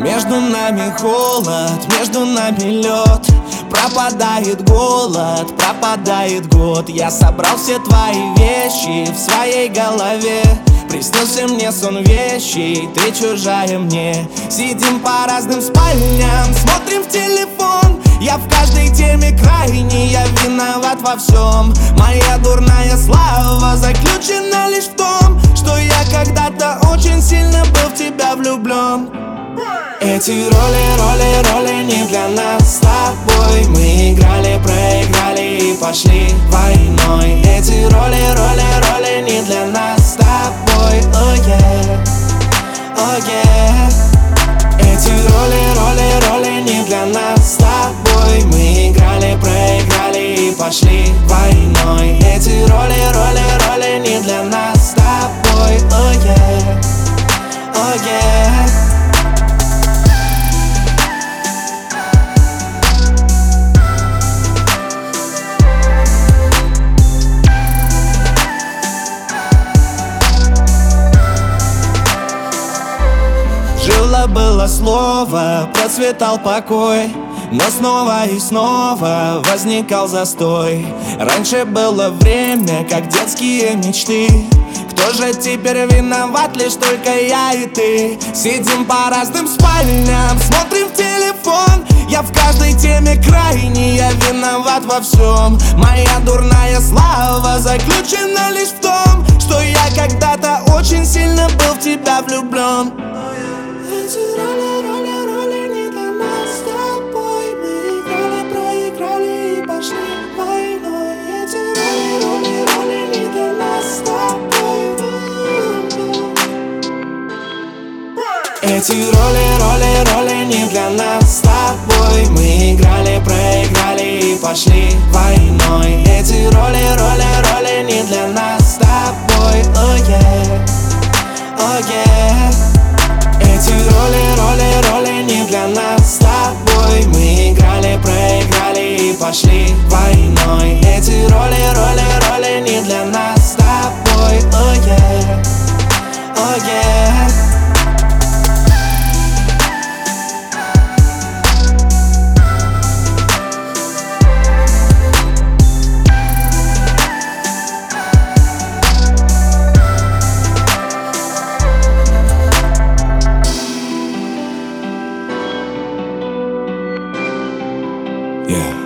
Между нами холод, между нами лед. Пропадает голод, пропадает год. Я собрал все твои вещи в своей голове. Приснился мне сон вещи, ты чужая мне. Сидим по разным спальням, смотрим в телефон. Я в каждой теме крайне, я виноват во всем. Моя дурная слава эти роли, роли, роли не для нас с тобой. Мы играли, проиграли и пошли войной. Эти роли, роли, роли не для нас с тобой. Oh yeah, Жило было слово, процветал покой но снова и снова возникал застой. Раньше было время, как детские мечты. Кто же теперь виноват, лишь только я и ты? Сидим по разным спальням, смотрим в телефон. Я в каждой теме крайне, я виноват во всем. Моя дурная слава заключена лишь в том Что я когда-то очень сильно был в тебя влюблен эти роли, роли, роли не для нас с тобой. Мы играли, проиграли и пошли войной. Эти роли, роли, роли не для нас с тобой. Oh yeah, oh yeah эти роли, роли, роли не для нас с тобой. Мы играли, проиграли и пошли войной. Эти роли, роли, роли Yeah.